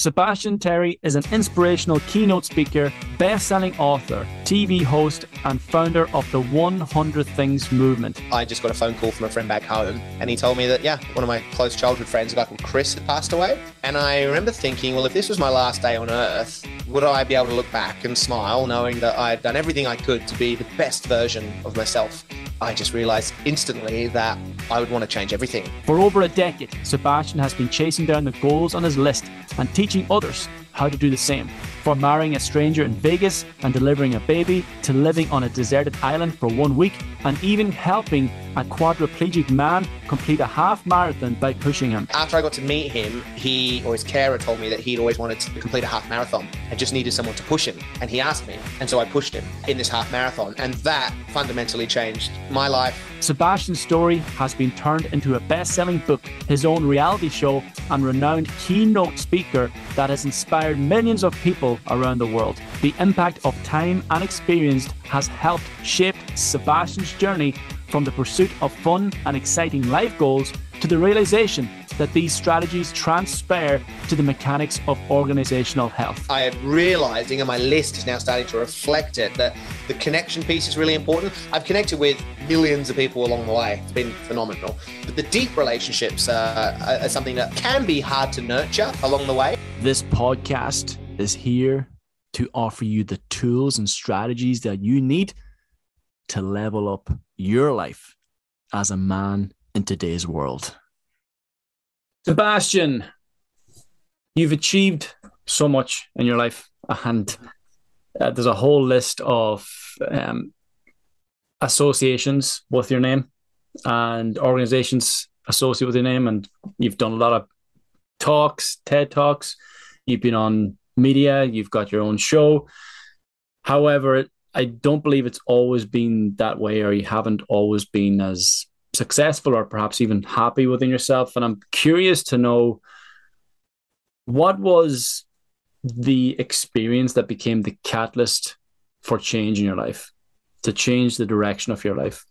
Sebastian Terry is an inspirational keynote speaker, best selling author, TV host, and founder of the 100 Things movement. I just got a phone call from a friend back home, and he told me that, yeah, one of my close childhood friends, a guy called Chris, had passed away. And I remember thinking, well, if this was my last day on earth, would I be able to look back and smile knowing that I had done everything I could to be the best version of myself? I just realized instantly that I would want to change everything. For over a decade, Sebastian has been chasing down the goals on his list and teaching others how to do the same. From marrying a stranger in Vegas and delivering a baby to living on a deserted island for one week and even helping a quadriplegic man complete a half marathon by pushing him. After I got to meet him, he or his carer told me that he'd always wanted to complete a half marathon and just needed someone to push him. And he asked me. And so I pushed him in this half marathon. And that fundamentally changed my life. Sebastian's story has been turned into a best selling book, his own reality show, and renowned keynote speaker that has inspired millions of people around the world. The impact of time and experience has helped shape Sebastian's journey from the pursuit of fun and exciting life goals to the realization that these strategies transpire to the mechanics of organizational health. I am realizing, and my list is now starting to reflect it, that the connection piece is really important. I've connected with millions of people along the way. It's been phenomenal. But the deep relationships uh, are something that can be hard to nurture along the way. This podcast is here to offer you the tools and strategies that you need to level up your life as a man in today's world. Sebastian, you've achieved so much in your life, and uh, there's a whole list of um, associations with your name and organizations associated with your name, and you've done a lot of talks, TED talks. You've been on media. You've got your own show. However, I don't believe it's always been that way, or you haven't always been as successful or perhaps even happy within yourself. And I'm curious to know what was the experience that became the catalyst for change in your life, to change the direction of your life?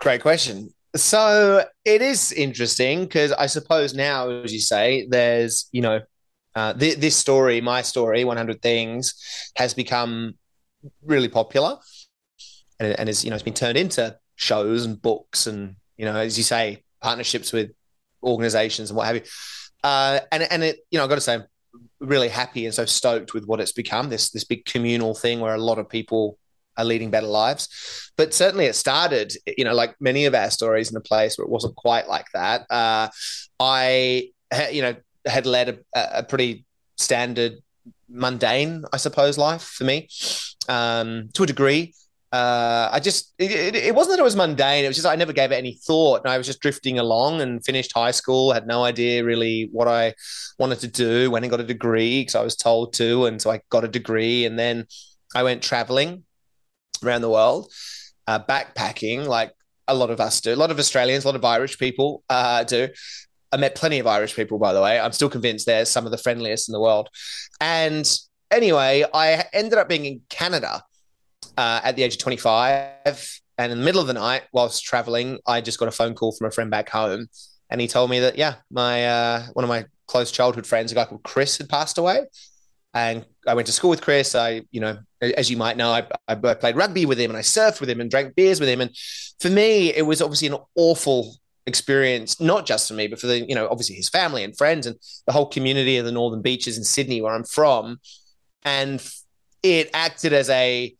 Great question. So it is interesting because I suppose now, as you say, there's, you know, uh, th- this story, my story, 100 Things, has become really popular and, and is, you know, it's been turned into shows and books and you know, as you say, partnerships with organizations and what have you. Uh, and and it, you know, I've got to say, I'm really happy and so stoked with what it's become. This this big communal thing where a lot of people are leading better lives. But certainly, it started, you know, like many of our stories in a place where it wasn't quite like that. Uh, I, you know, had led a, a pretty standard, mundane, I suppose, life for me um, to a degree uh, I just it, it, wasn't that it was mundane. It was just I never gave it any thought, and I was just drifting along. And finished high school, had no idea really what I wanted to do. Went and got a degree because I was told to, and so I got a degree, and then I went traveling around the world, uh, backpacking, like a lot of us do. A lot of Australians, a lot of Irish people uh, do. I met plenty of Irish people, by the way. I'm still convinced they're some of the friendliest in the world. And anyway, I ended up being in Canada uh, at the age of 25. And in the middle of the night, whilst traveling, I just got a phone call from a friend back home. And he told me that, yeah, my uh, one of my close childhood friends, a guy called Chris, had passed away. And I went to school with Chris. I, you know, as you might know, I, I played rugby with him and I surfed with him and drank beers with him. And for me, it was obviously an awful experience, not just for me, but for the, you know, obviously his family and friends and the whole community of the Northern Beaches in Sydney, where I'm from. And it acted as a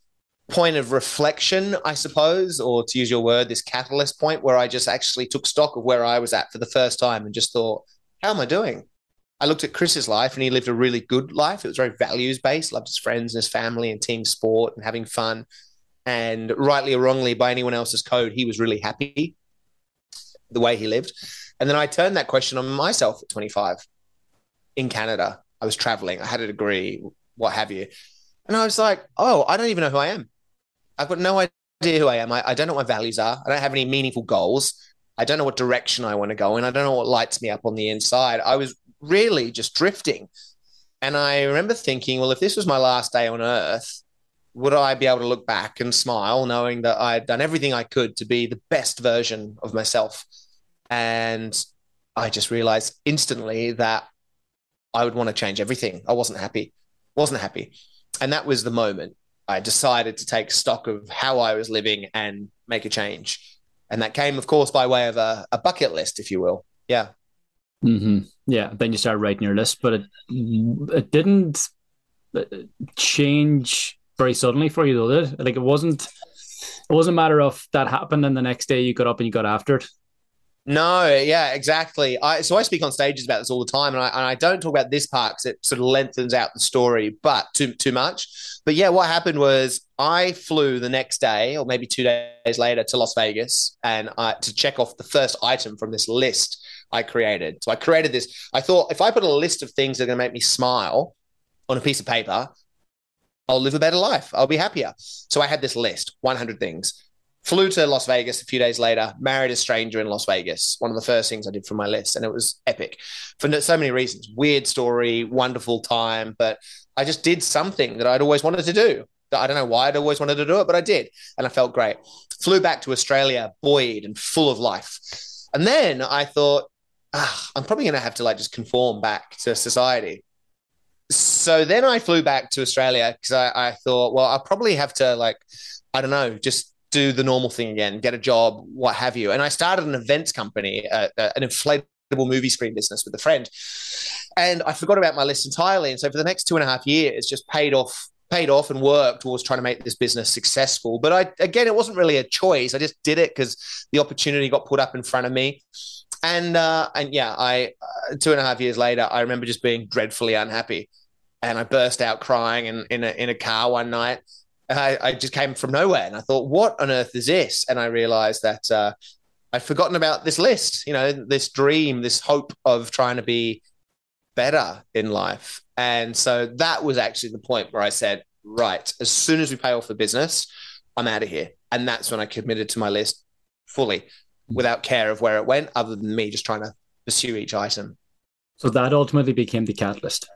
point of reflection, I suppose, or to use your word, this catalyst point where I just actually took stock of where I was at for the first time and just thought, how am I doing? I looked at Chris's life and he lived a really good life. It was very values based, loved his friends and his family and team sport and having fun. And rightly or wrongly, by anyone else's code, he was really happy the way he lived. And then I turned that question on myself at 25 in Canada. I was traveling, I had a degree, what have you. And I was like, oh, I don't even know who I am. I've got no idea who I am. I, I don't know what my values are. I don't have any meaningful goals. I don't know what direction I want to go in. I don't know what lights me up on the inside. I was really just drifting. And I remember thinking, well, if this was my last day on earth, would I be able to look back and smile knowing that I had done everything I could to be the best version of myself? And I just realized instantly that I would want to change everything. I wasn't happy, wasn't happy. And that was the moment I decided to take stock of how I was living and make a change. And that came, of course, by way of a, a bucket list, if you will. Yeah. Mm-hmm. Yeah. Then you started writing your list, but it it didn't uh, change very suddenly for you, though. Did it? Like it wasn't. It wasn't a matter of that happened and the next day you got up and you got after it. No, yeah, exactly. I so I speak on stages about this all the time, and I, and I don't talk about this part because it sort of lengthens out the story, but too too much. But yeah, what happened was I flew the next day, or maybe two days later, to Las Vegas, and I, to check off the first item from this list I created. So I created this. I thought if I put a list of things that are going to make me smile on a piece of paper, I'll live a better life. I'll be happier. So I had this list, 100 things flew to Las Vegas a few days later, married a stranger in Las Vegas. One of the first things I did for my list, and it was epic for so many reasons. Weird story, wonderful time, but I just did something that I'd always wanted to do. I don't know why I'd always wanted to do it, but I did, and I felt great. Flew back to Australia, buoyed and full of life. And then I thought, ah, I'm probably going to have to like just conform back to society. So then I flew back to Australia because I, I thought, well, I'll probably have to like, I don't know, just do the normal thing again, get a job, what have you. And I started an events company, uh, uh, an inflatable movie screen business with a friend. And I forgot about my list entirely. And so for the next two and a half years, just paid off paid off and worked towards trying to make this business successful. But I again, it wasn't really a choice. I just did it because the opportunity got put up in front of me. And uh, and yeah, I uh, two and a half years later, I remember just being dreadfully unhappy, and I burst out crying in in a, in a car one night. I, I, just came from nowhere and I thought, what on earth is this? And I realized that uh, I'd forgotten about this list, you know, this dream, this hope of trying to be better in life. And so that was actually the point where I said, right, as soon as we pay off the business, I'm out of here. And that's when I committed to my list fully without care of where it went, other than me just trying to pursue each item. So that ultimately became the catalyst.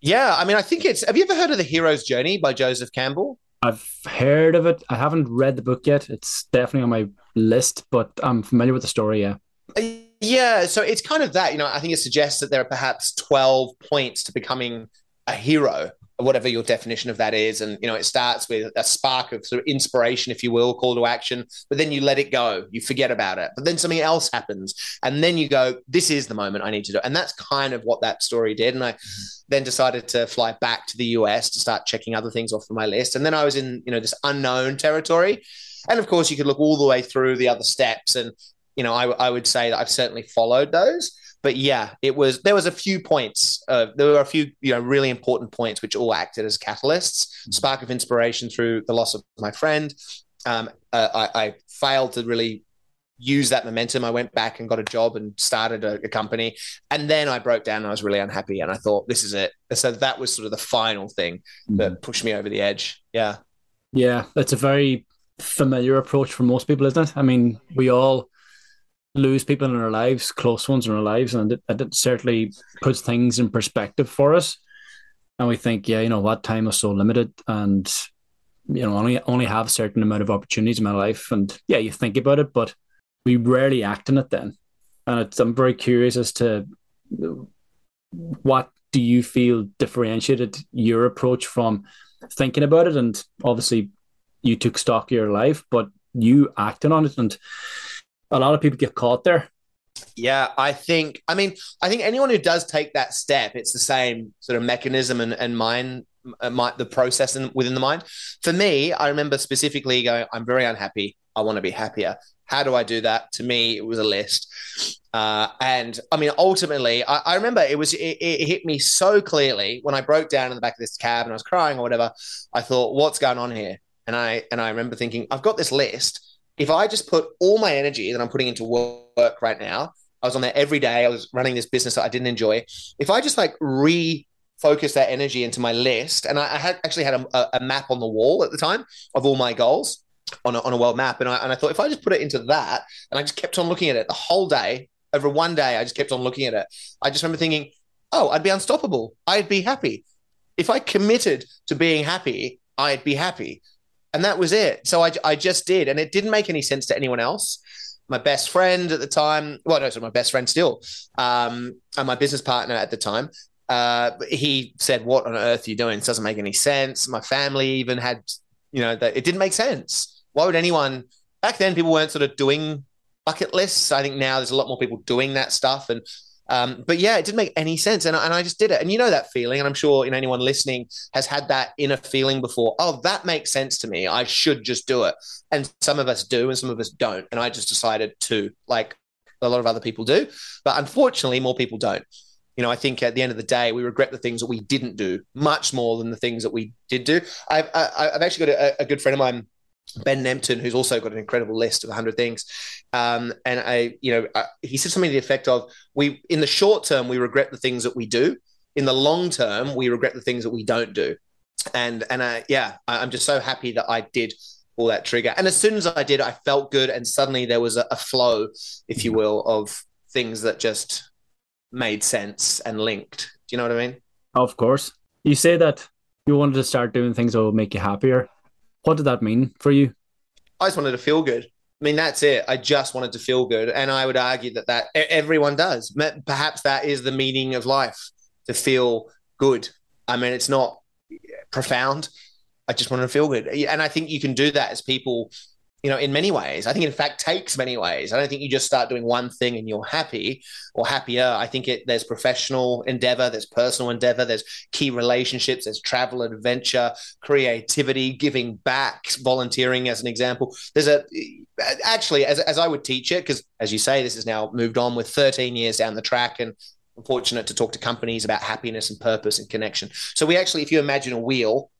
Yeah, I mean, I think it's. Have you ever heard of the Hero's Journey by Joseph Campbell? I've heard of it. I haven't read the book yet. It's definitely on my list, but I'm familiar with the story. Yeah. Uh, yeah, so it's kind of that. You know, I think it suggests that there are perhaps twelve points to becoming a hero, whatever your definition of that is. And, you know, it starts with a spark of sort of inspiration, if you will, call to action, but then you let it go, you forget about it. But then something else happens. And then you go, this is the moment I need to do. And that's kind of what that story did. And I mm-hmm. then decided to fly back to the US to start checking other things off of my list. And then I was in, you know, this unknown territory. And of course, you could look all the way through the other steps. And, you know, I, I would say that I've certainly followed those but yeah, it was there was a few points. Uh, there were a few you know really important points which all acted as catalysts. Mm-hmm. Spark of inspiration through the loss of my friend. Um, uh, I, I, failed to really use that momentum. I went back and got a job and started a, a, company, and then I broke down and I was really unhappy. And I thought, this is it. So that was sort of the final thing mm-hmm. that pushed me over the edge. Yeah, yeah, that's a very familiar approach for most people, isn't it? I mean, we all lose people in our lives, close ones in our lives, and it, it certainly puts things in perspective for us. And we think, yeah, you know what, time is so limited, and you know, only only have a certain amount of opportunities in my life. And yeah, you think about it, but we rarely act on it then. And I'm very curious as to what do you feel differentiated your approach from thinking about it, and obviously you took stock of your life, but you acted on it and a lot of people get caught there. Yeah, I think. I mean, I think anyone who does take that step, it's the same sort of mechanism and, and mind, uh, the process in, within the mind. For me, I remember specifically going, "I'm very unhappy. I want to be happier. How do I do that?" To me, it was a list, uh, and I mean, ultimately, I, I remember it was it, it, hit me so clearly when I broke down in the back of this cab and I was crying or whatever. I thought, "What's going on here?" And I and I remember thinking, "I've got this list." If I just put all my energy that I'm putting into work right now, I was on there every day. I was running this business that I didn't enjoy. If I just like refocus that energy into my list, and I, I had actually had a, a, map on the wall at the time of all my goals on a, on a world map, and I, and I thought if I just put it into that, and I just kept on looking at it the whole day, over one day, I just kept on looking at it. I just remember thinking, oh, I'd be unstoppable. I'd be happy. If I committed to being happy, I'd be happy and that was it. So I, I just did, and it didn't make any sense to anyone else. my best friend at the time. Well, no, sorry, my best friend still, um, and my business partner at the time. Uh, he said, "What on earth are you doing? This doesn't make any sense." My family even had, you know, that it didn't make sense. Why would anyone? Back then, people weren't sort of doing bucket lists. I think now there's a lot more people doing that stuff, and um, but yeah, it didn't make any sense, and, and I just did it. And you know that feeling, and I'm sure you know anyone listening has had that inner feeling before. Oh, that makes sense to me. I should just do it. And some of us do, and some of us don't. And I just decided to, like a lot of other people do, but unfortunately, more people don't. You know, I think at the end of the day, we regret the things that we didn't do much more than the things that we did do. I've, I, I've actually got a, a good friend of mine Ben Nemtin, who's also got an incredible list of 100 things. Um, and I, you know, I, he said something to the effect of, we, in the short term, we regret the things that we do. In the long term, we regret the things that we don't do. And, and I, yeah, I, am just so happy that I did all that trigger. And as soon as I did, I felt good. And suddenly there was a, a flow, if you will, of things that just made sense and linked. Do you know what I mean? Of course. You say that you wanted to start doing things that will make you happier what did that mean for you? I just wanted to feel good. I mean, that's it. I just wanted to feel good. And I would argue that, that everyone does. Perhaps that is the meaning of life to feel good. I mean, it's not profound. I just wanted to feel good. And I think you can do that as people you know, in many ways. I think, in fact, takes many ways. I don't think you just start doing one thing and you're happy or happier. I think it, there's professional endeavor, there's personal endeavor, there's key relationships, there's travel, adventure, creativity, giving back, volunteering, as an example. There's a actually, as, as I would teach it, because as you say, this has now moved on with 13 years down the track and fortunate to talk to companies about happiness and purpose and connection. So we actually, if you imagine a wheel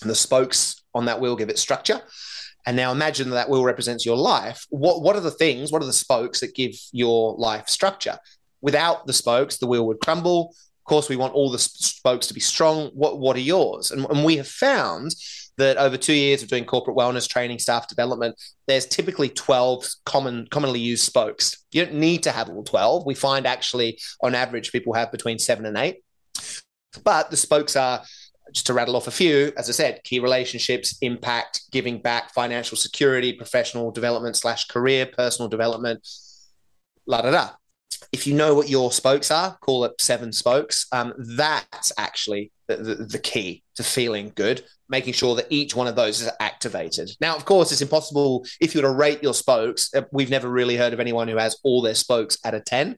and the spokes on that wheel give it structure and now imagine that wheel represents your life. What, what are the things, what are the spokes that give your life structure? Without the spokes, the wheel would crumble. Of course, we want all the spokes to be strong. What, what are yours? And, and we have found that over two years of doing corporate wellness training, staff development, there's typically 12 common, commonly used spokes. You don't need to have all 12. We find actually, on average, people have between seven and eight. But the spokes are just to rattle off a few, as I said, key relationships, impact, giving back, financial security, professional development slash career, personal development, la da da. If you know what your spokes are, call it seven spokes. Um, that's actually the, the, the key to feeling good, making sure that each one of those is activated. Now, of course, it's impossible if you were to rate your spokes. Uh, we've never really heard of anyone who has all their spokes at a 10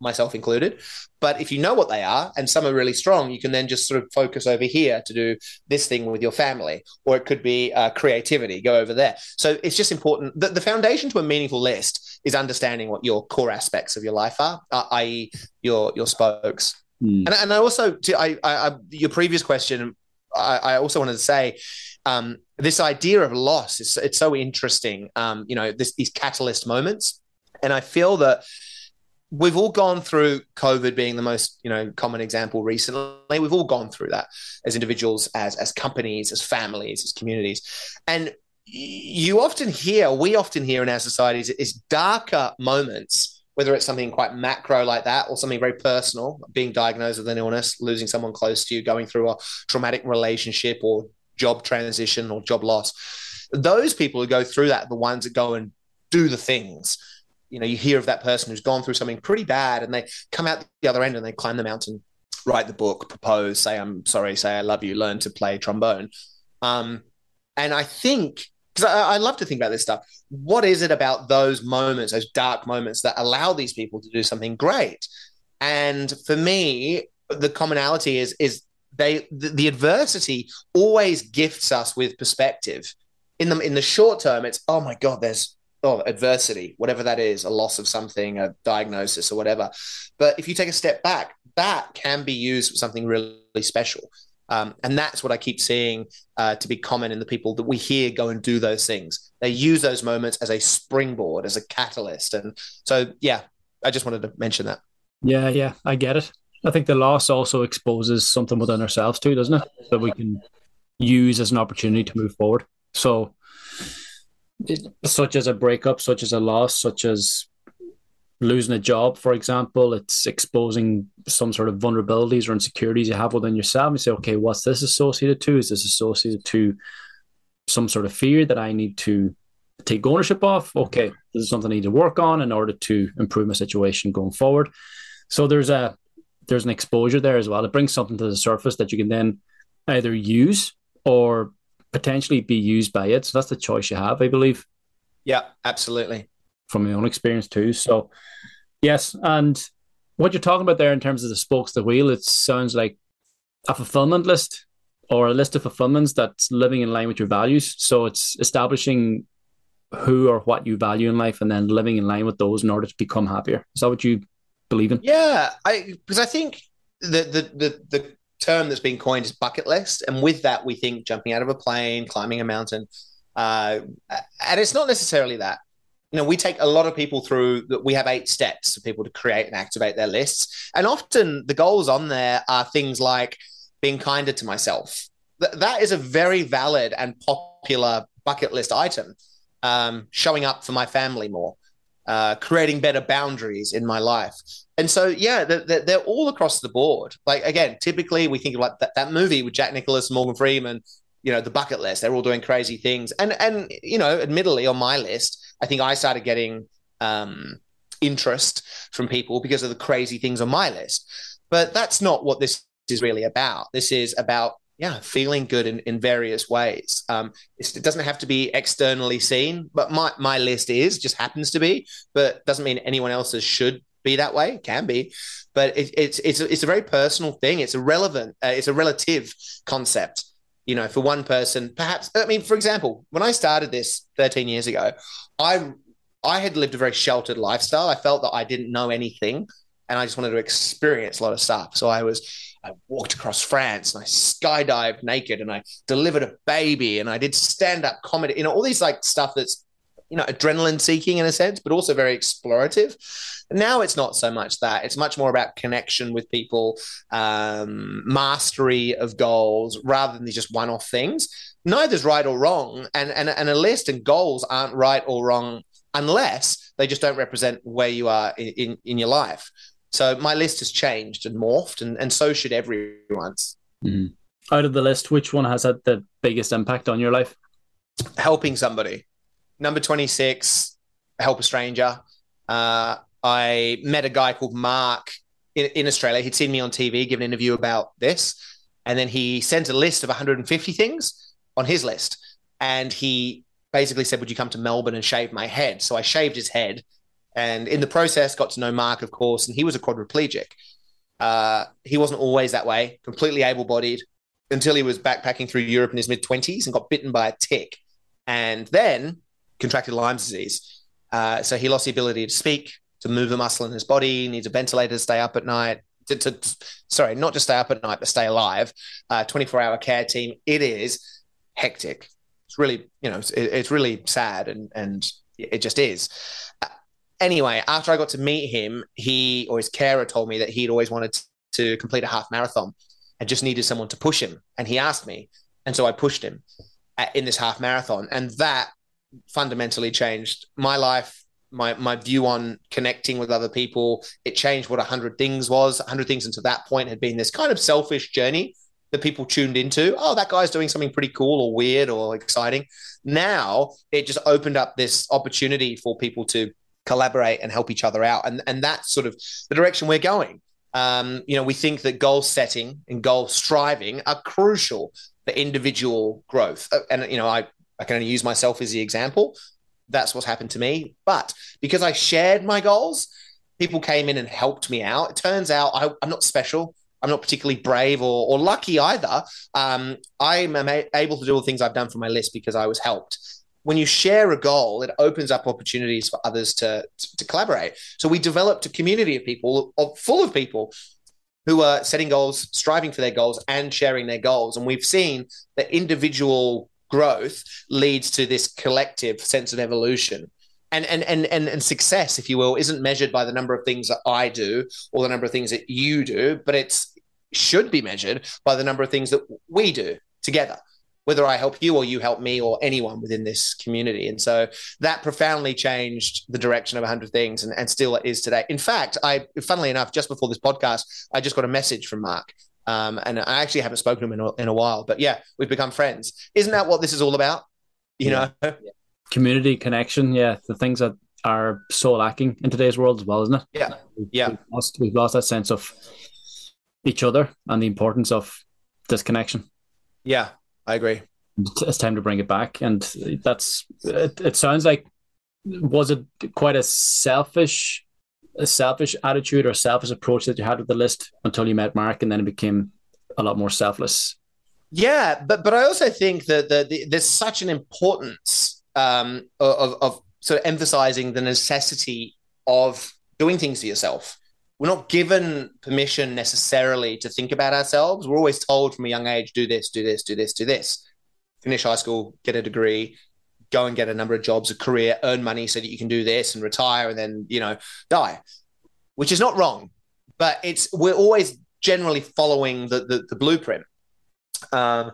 myself included. But if you know what they are and some are really strong, you can then just sort of focus over here to do this thing with your family, or it could be uh, creativity, go over there. So it's just important. The, the, foundation to a meaningful list is understanding what your core aspects of your life are, uh, i.e., your your spokes. Mm. And, and I also, to, I, I, I, your previous question, I, I also wanted to say, um, this idea of loss is it's so interesting. Um, you know, this, these catalyst moments, and I feel that we've all gone through COVID being the most, you know, common example recently. We've all gone through that as individuals, as as companies, as families, as communities. And you often hear, we often hear in our societies is darker moments, whether it's something quite macro like that or something very personal, being diagnosed with an illness, losing someone close to you, going through a traumatic relationship or job transition or job loss. Those people who go through that, the ones that go and do the things you know you hear of that person who's gone through something pretty bad and they come out the other end and they climb the mountain write the book propose say i'm sorry say i love you learn to play trombone. Um, and i think because I, I, love to think about this stuff what is it about those moments those dark moments that allow these people to do something great? And for me the commonality is is they the, the adversity always gifts us with perspective. In the in the short term it's oh my god there's oh, adversity, whatever that is, a loss of something, a diagnosis, or whatever. But if you take a step back, that can be used for something really special. Um, and that's what I keep seeing uh, to be common in the people that we hear go and do those things. They use those moments as a springboard, as a catalyst. And so, yeah, I just wanted to mention that. Yeah, yeah, I get it. I think the loss also exposes something within ourselves too, doesn't it? That we can use as an opportunity to move forward. So such as a breakup, such as a loss, such as losing a job, for example, it's exposing some sort of vulnerabilities or insecurities you have within yourself. You say, okay, what's this associated to? Is this associated to some sort of fear that I need to take ownership of. Okay, this is something I need to work on in order to improve my situation going forward. So there's a there's an exposure there as well. It brings something to the surface that you can then either use or potentially be used by it. So that's the choice you have, I believe. Yeah, absolutely. From my own experience too. So yes, and what you're talking about there in terms of the spokes the wheel, it sounds like a fulfillment list or a list of fulfillments that's living in line with your values. So it's establishing who or what you value in life and then living in line with those in order to become happier. Is that what you believe in? Yeah, I because I think the the the, the term that's been coined is bucket list, and with that we think jumping out of a plane, climbing a mountain, uh, and it's not necessarily that. You know, we take a lot of people through that. We have eight steps for people to create and activate their lists, and often the goals on there are things like being kinder to myself. Th- that is a very valid and popular bucket list item. Um, showing up for my family more, uh, creating better boundaries in my life. And so, yeah, they're, they're, all across the board. Like, again, typically we think of like that, that movie with Jack Nicholson, Morgan Freeman, you know, the bucket list. They're all doing crazy things. And, and you know, admittedly, on my list, I think I started getting um, interest from people because of the crazy things on my list. But that's not what this is really about. This is about yeah, feeling good in, in various ways. Um, it doesn't have to be externally seen, but my, my list is just happens to be, but doesn't mean anyone else's should be that way. It can be, but it, it's it's a, it's a very personal thing. It's a relevant, uh, it's a relative concept. You know, for one person, perhaps. I mean, for example, when I started this 13 years ago, I I had lived a very sheltered lifestyle. I felt that I didn't know anything, and I just wanted to experience a lot of stuff. So I was I walked across France and I skydived naked and I delivered a baby and I did stand up comedy, you know, all these like stuff that's, you know, adrenaline seeking in a sense, but also very explorative. Now it's not so much that. It's much more about connection with people, um, mastery of goals rather than these just one off things. Neither's right or wrong. And, and, and a list and goals aren't right or wrong unless they just don't represent where you are in, in, in your life. So my list has changed and morphed, and, and so should everyone's. Mm-hmm. Out of the list, which one has had the biggest impact on your life? Helping somebody. Number 26, help a stranger. Uh, I met a guy called Mark in, in Australia. He'd seen me on TV, give an interview about this. And then he sent a list of 150 things on his list. And he basically said, Would you come to Melbourne and shave my head? So I shaved his head and in the process, got to know Mark, of course, and he was a quadriplegic. Uh, he wasn't always that way, completely able bodied until he was backpacking through Europe in his mid 20s and got bitten by a tick and then contracted lyme disease. Uh, so he lost the ability to speak, to move the muscle in his body, needs a ventilator to stay up at night. To, to sorry, not just stay up at night, but stay alive. Uh, 24 hour care team. It is hectic. It's really, you know, it's, it's really sad and, and it just is anyway, after I got to meet him, he or his carer told me that he'd always wanted to complete a half marathon and just needed someone to push him. And he asked me. And so I pushed him in this half marathon. And that fundamentally changed my life, my, my view on connecting with other people. It changed what 100 Things was. 100 Things until that point had been this kind of selfish journey that people tuned into. Oh, that guy's doing something pretty cool or weird or exciting. Now it just opened up this opportunity for people to collaborate and help each other out. And, and that's sort of the direction we're going. Um, you know, we think that goal setting and goal striving are crucial for individual growth. Uh, and, you know, I, I can only use myself as the example. That's what's happened to me. But because I shared my goals, people came in and helped me out. It turns out I, am not special. I'm not particularly brave or, or lucky either. Um, I'm able to do all the things I've done for my list because I was helped when you share a goal, it opens up opportunities for others to, to, collaborate. So we developed a community of people, of, full of people who are setting goals, striving for their goals, and sharing their goals. And we've seen that individual growth leads to this collective sense of evolution. And, and, and, and, and success, if you will, isn't measured by the number of things that I do or the number of things that you do, but it should be measured by the number of things that we do together whether I help you or you help me or anyone within this community. And so that profoundly changed the direction of 100 Things and, and still is today. In fact, I, funnily enough, just before this podcast, I just got a message from Mark. Um, and I actually haven't spoken to him in a, in a while, but yeah, we've become friends. Isn't that what this is all about? You yeah. know? Community connection. Yeah, the things that are so lacking in today's world as well, isn't it? Yeah, yeah. We've lost, we've lost that sense of each other and the importance of this connection. Yeah, I agree. It's time to bring it back, and that's. It, it sounds like was it quite a selfish, a selfish attitude or selfish approach that you had with the list until you met Mark, and then it became a lot more selfless. Yeah, but but I also think that the, the, there's such an importance um, of, of sort of emphasizing the necessity of doing things for yourself. We're not given permission necessarily to think about ourselves. We're always told from a young age, do this, do this, do this, do this. Finish high school, get a degree, go and get a number of jobs, a career, earn money so that you can do this and retire and then, you know, die, which is not wrong. But it's we're always generally following the the, the blueprint. Um,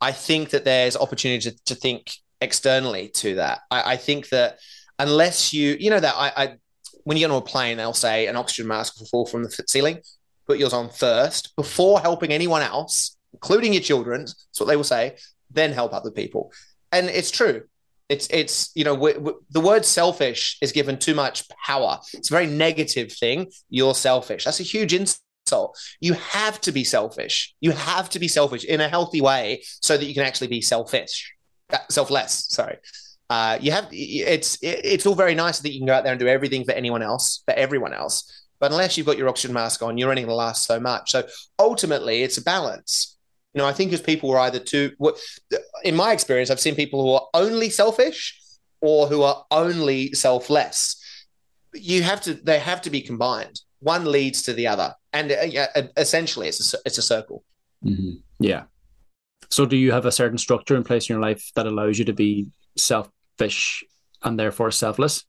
I think that there's opportunity to, to think externally to that. I, I, think that unless you, you know, that I, I, when you get on a plane, they'll say an oxygen mask will fall from the ceiling. Put yours on first before helping anyone else, including your children. That's what they will say. Then help other people, and it's true. It's it's you know we, we, the word selfish is given too much power. It's a very negative thing. You're selfish. That's a huge insult. You have to be selfish. You have to be selfish in a healthy way so that you can actually be selfish, uh, selfless. Sorry. Uh, you have it's it's all very nice that you can go out there and do everything for anyone else, for everyone else. But unless you've got your oxygen mask on, you're only going to last so much. So ultimately, it's a balance. You know, I think as people are either too, in my experience, I've seen people who are only selfish or who are only selfless. You have to, they have to be combined. One leads to the other, and uh, essentially, it's a, it's a circle. Mm-hmm. Yeah. So, do you have a certain structure in place in your life that allows you to be selfish and therefore selfless?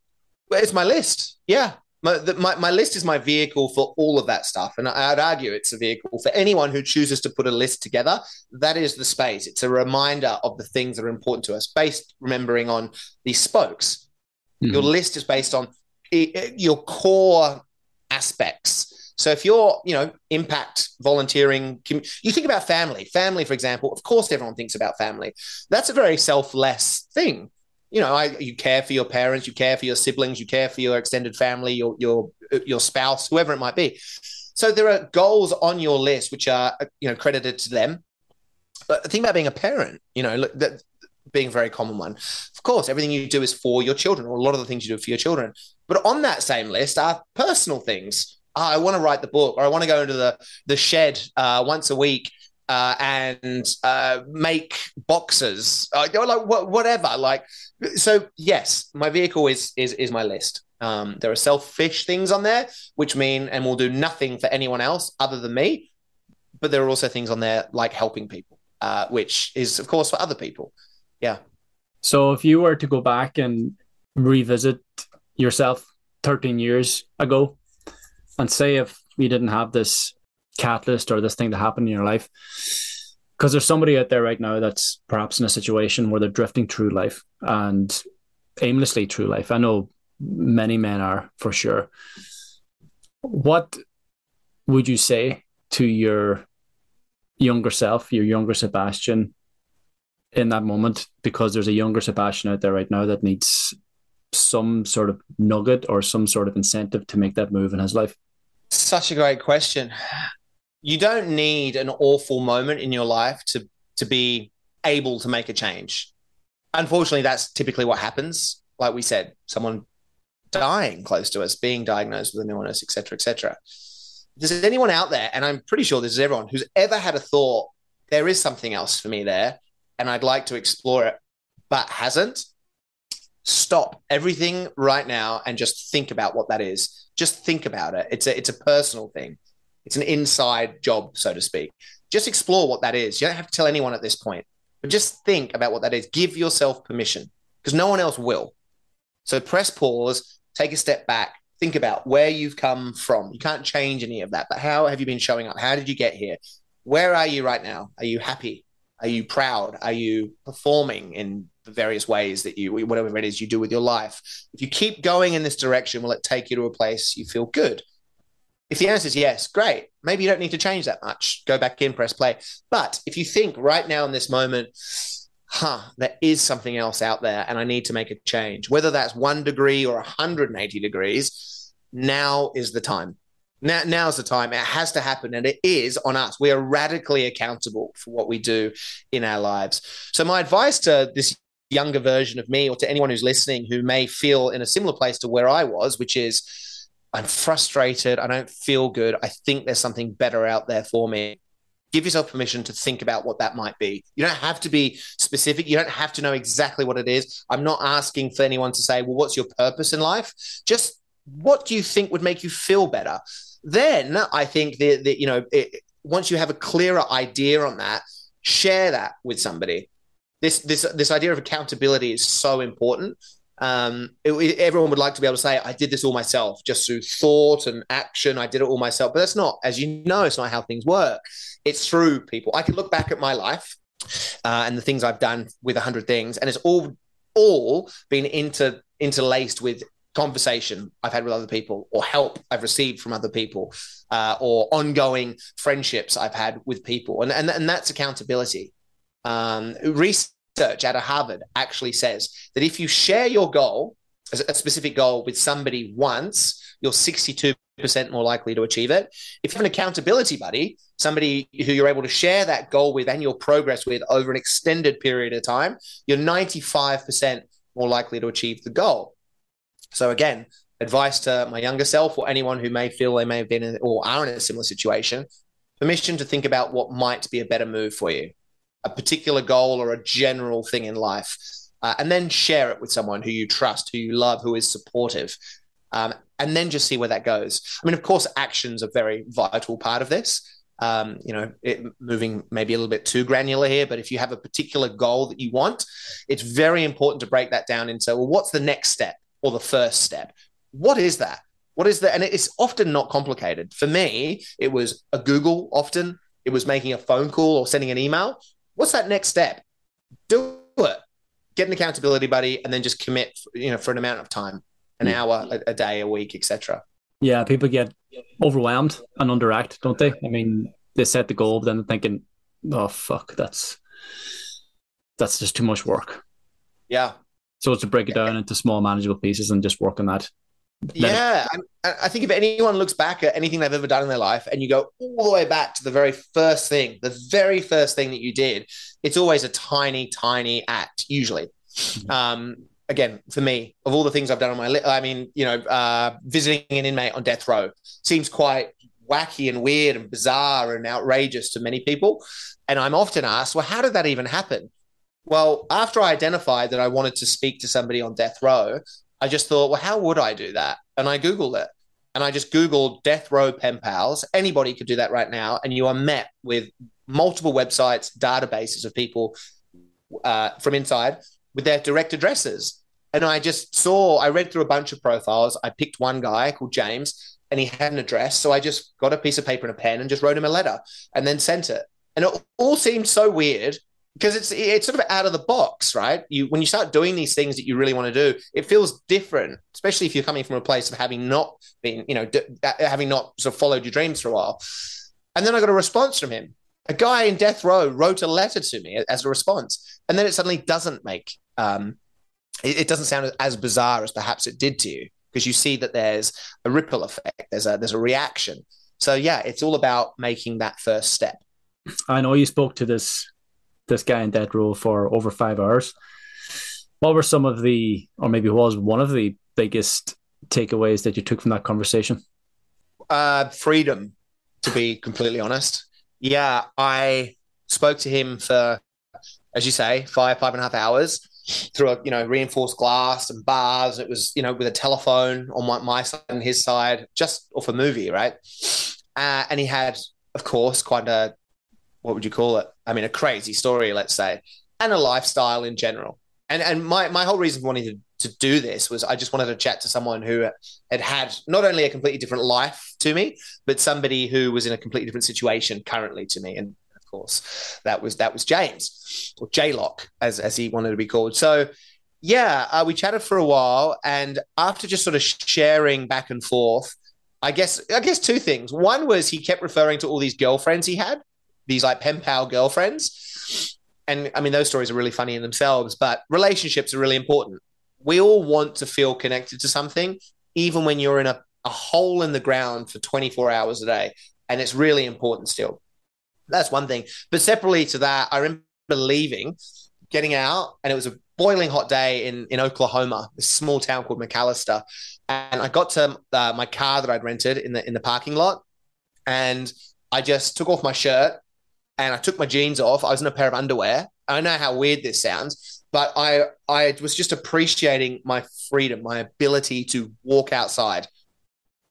Well, it's my list. Yeah, my, the, my, my list is my vehicle for all of that stuff. And I'd argue it's a vehicle for anyone who chooses to put a list together. That is the space. It's a reminder of the things that are important to us, based remembering on these spokes. Mm-hmm. Your list is based on your core aspects. So if you're, you know, impact, volunteering, you think about family. Family, for example, of course, everyone thinks about family. That's a very selfless thing you know, I, you care for your parents, you care for your siblings, you care for your extended family, your your your spouse, whoever it might be. So there are goals on your list which are you know credited to them. But the thing about being a parent. You know, look, that being a very common one. Of course, everything you do is for your children, or a lot of the things you do for your children. But on that same list are personal things. Oh, I want to write the book, or I want to go into the the shed uh, once a week uh, and uh, make boxes, uh, like whatever. Like, so yes, my vehicle is is is my list. Um, there are selfish things on there, which mean and will do nothing for anyone else other than me. But there are also things on there like helping people, uh, which is of course for other people. Yeah. So if you were to go back and revisit yourself 13 years ago, and say if you didn't have this catalyst or this thing to happen in your life. Because there's somebody out there right now that's perhaps in a situation where they're drifting through life and aimlessly through life. I know many men are for sure. What would you say to your younger self your younger sebastian in that moment? Because there's a younger sebastian out there right now that needs some sort of nugget or some sort of incentive to make that move in his life. Such a great question you don't need an awful moment in your life to to be able to make a change. Unfortunately, that's typically what happens. Like we said, someone dying close to us, being diagnosed with an illness, etc., etc. If there's anyone out there, and I'm pretty sure this is everyone who's ever had a thought, there is something else for me there, and I'd like to explore it, but hasn't. Stop everything right now and just think about what that is. Just think about it. It's a it's a personal thing. It's an inside job, so to speak. Just explore what that is. You don't have to tell anyone at this point, but just think about what that is. Give yourself permission because no one else will. So press pause, take a step back, think about where you've come from. You can't change any of that, but how have you been showing up? How did you get here? Where are you right now? Are you happy? Are you proud? Are you performing in the various ways that you, whatever it is you do with your life? If you keep going in this direction, will it take you to a place you feel good? If the answer is yes, great. Maybe you don't need to change that much. Go back in, press play. But if you think right now in this moment, huh, there is something else out there and I need to make a change. Whether that's one degree or 180 degrees, now is the time. Now, now's the time. It has to happen, and it is on us. We are radically accountable for what we do in our lives. So, my advice to this younger version of me, or to anyone who's listening who may feel in a similar place to where I was, which is I'm frustrated, I don't feel good, I think there's something better out there for me give yourself permission to think about what that might be. You don't have to be specific. You don't have to know exactly what it is. I'm not asking for anyone to say, well, what's your purpose in life? Just what do you think would make you feel better? Then I think that, that you know, it, once you have a clearer idea on that, share that with somebody. This, this, this idea of accountability is so important um, it, everyone would like to be able to say, I did this all myself, just through thought and action. I did it all myself. But that's not, as you know, it's not how things work. It's through people. I can look back at my life uh, and the things I've done with a hundred things, and it's all all been inter interlaced with conversation I've had with other people, or help I've received from other people, uh, or ongoing friendships I've had with people, and and, and that's accountability. Um, research out of Harvard actually says that if you share your goal, a specific goal with somebody once, you're 62% more likely to achieve it. If you have an accountability buddy, somebody who you're able to share that goal with and your progress with over an extended period of time, you're 95% more likely to achieve the goal. So, again, advice to my younger self or anyone who may feel they may have been in, or are in a similar situation permission to think about what might be a better move for you a particular goal or a general thing in life, uh, and then share it with someone who you trust, who you love, who is supportive, um, and then just see where that goes. I mean, of course, action's a very vital part of this. Um, you know, it, moving maybe a little bit too granular here, but if you have a particular goal that you want, it's very important to break that down into well, what's the next step or the first step? What is that? What is that? And it's often not complicated. For me, it was a Google often, it was making a phone call or sending an email what's that next step? Do it. Get an accountability buddy, and then just commit. You know, for an amount of time, an yeah. hour, a, a, day, a week, etc. Yeah, people get overwhelmed and underact, don't they? I mean, they set the goal, but then they're thinking, "Oh fuck, that's that's just too much work." Yeah. So it's to break it down into small, manageable pieces and just work on that yeah, I think if anyone looks back at anything they've ever done in their life and you go all the way back to the very first thing, the very first thing that you did, it's always a tiny, tiny act, usually. Mm-hmm. Um, again, for me, of all the things I've done on my list, I mean, you know, uh, visiting an inmate on death row seems quite wacky and weird and bizarre and outrageous to many people. And I'm often asked, well, how did that even happen? Well, after I identified that I wanted to speak to somebody on death row, I just thought, well, how would I do that? And I Googled it. And I just Googled death row pen pals. Anybody could do that right now. And you are met with multiple websites, databases of people uh, from inside with their direct addresses. And I just saw, I read through a bunch of profiles. I picked one guy called James and he had an address. So I just got a piece of paper and a pen and just wrote him a letter and then sent it. And it all seemed so weird because it's it's sort of out of the box, right? You when you start doing these things that you really want to do, it feels different, especially if you're coming from a place of having not been, you know, d- having not sort of followed your dreams for a while. And then I got a response from him. A guy in death row wrote a letter to me as a response, and then it suddenly doesn't make um, it, it doesn't sound as bizarre as perhaps it did to you because you see that there's a ripple effect, there's a there's a reaction. So yeah, it's all about making that first step. I know you spoke to this this guy in death row for over five hours. What were some of the, or maybe was one of the biggest takeaways that you took from that conversation? Uh, freedom, to be completely honest. Yeah, I spoke to him for, as you say, five, five and a half hours through a you know reinforced glass and bars. It was you know with a telephone on my, my side and his side, just off a movie, right? Uh, and he had, of course, quite a what would you call it? I mean, a crazy story, let's say, and a lifestyle in general. And and my my whole reason for wanting to, to do this was I just wanted to chat to someone who had had not only a completely different life to me, but somebody who was in a completely different situation currently to me. And of course, that was that was James or J-Lock as as he wanted to be called. So yeah, uh, we chatted for a while, and after just sort of sharing back and forth, I guess I guess two things. One was he kept referring to all these girlfriends he had, these like pen pal girlfriends. and I mean, those stories are really funny in themselves, but relationships are really important. We all want to feel connected to something, even when you're in a, a hole in the ground for 24 hours a day. And it's really important still. That's one thing. But separately to that, I remember leaving, getting out, and it was a boiling hot day in, in Oklahoma, this small town called McAlester. And I got to uh, my car that I'd rented in the in the parking lot, and I just took off my shirt and I took my jeans off. I was in a pair of underwear. I know how weird this sounds, but I I was just appreciating my freedom, my ability to walk outside.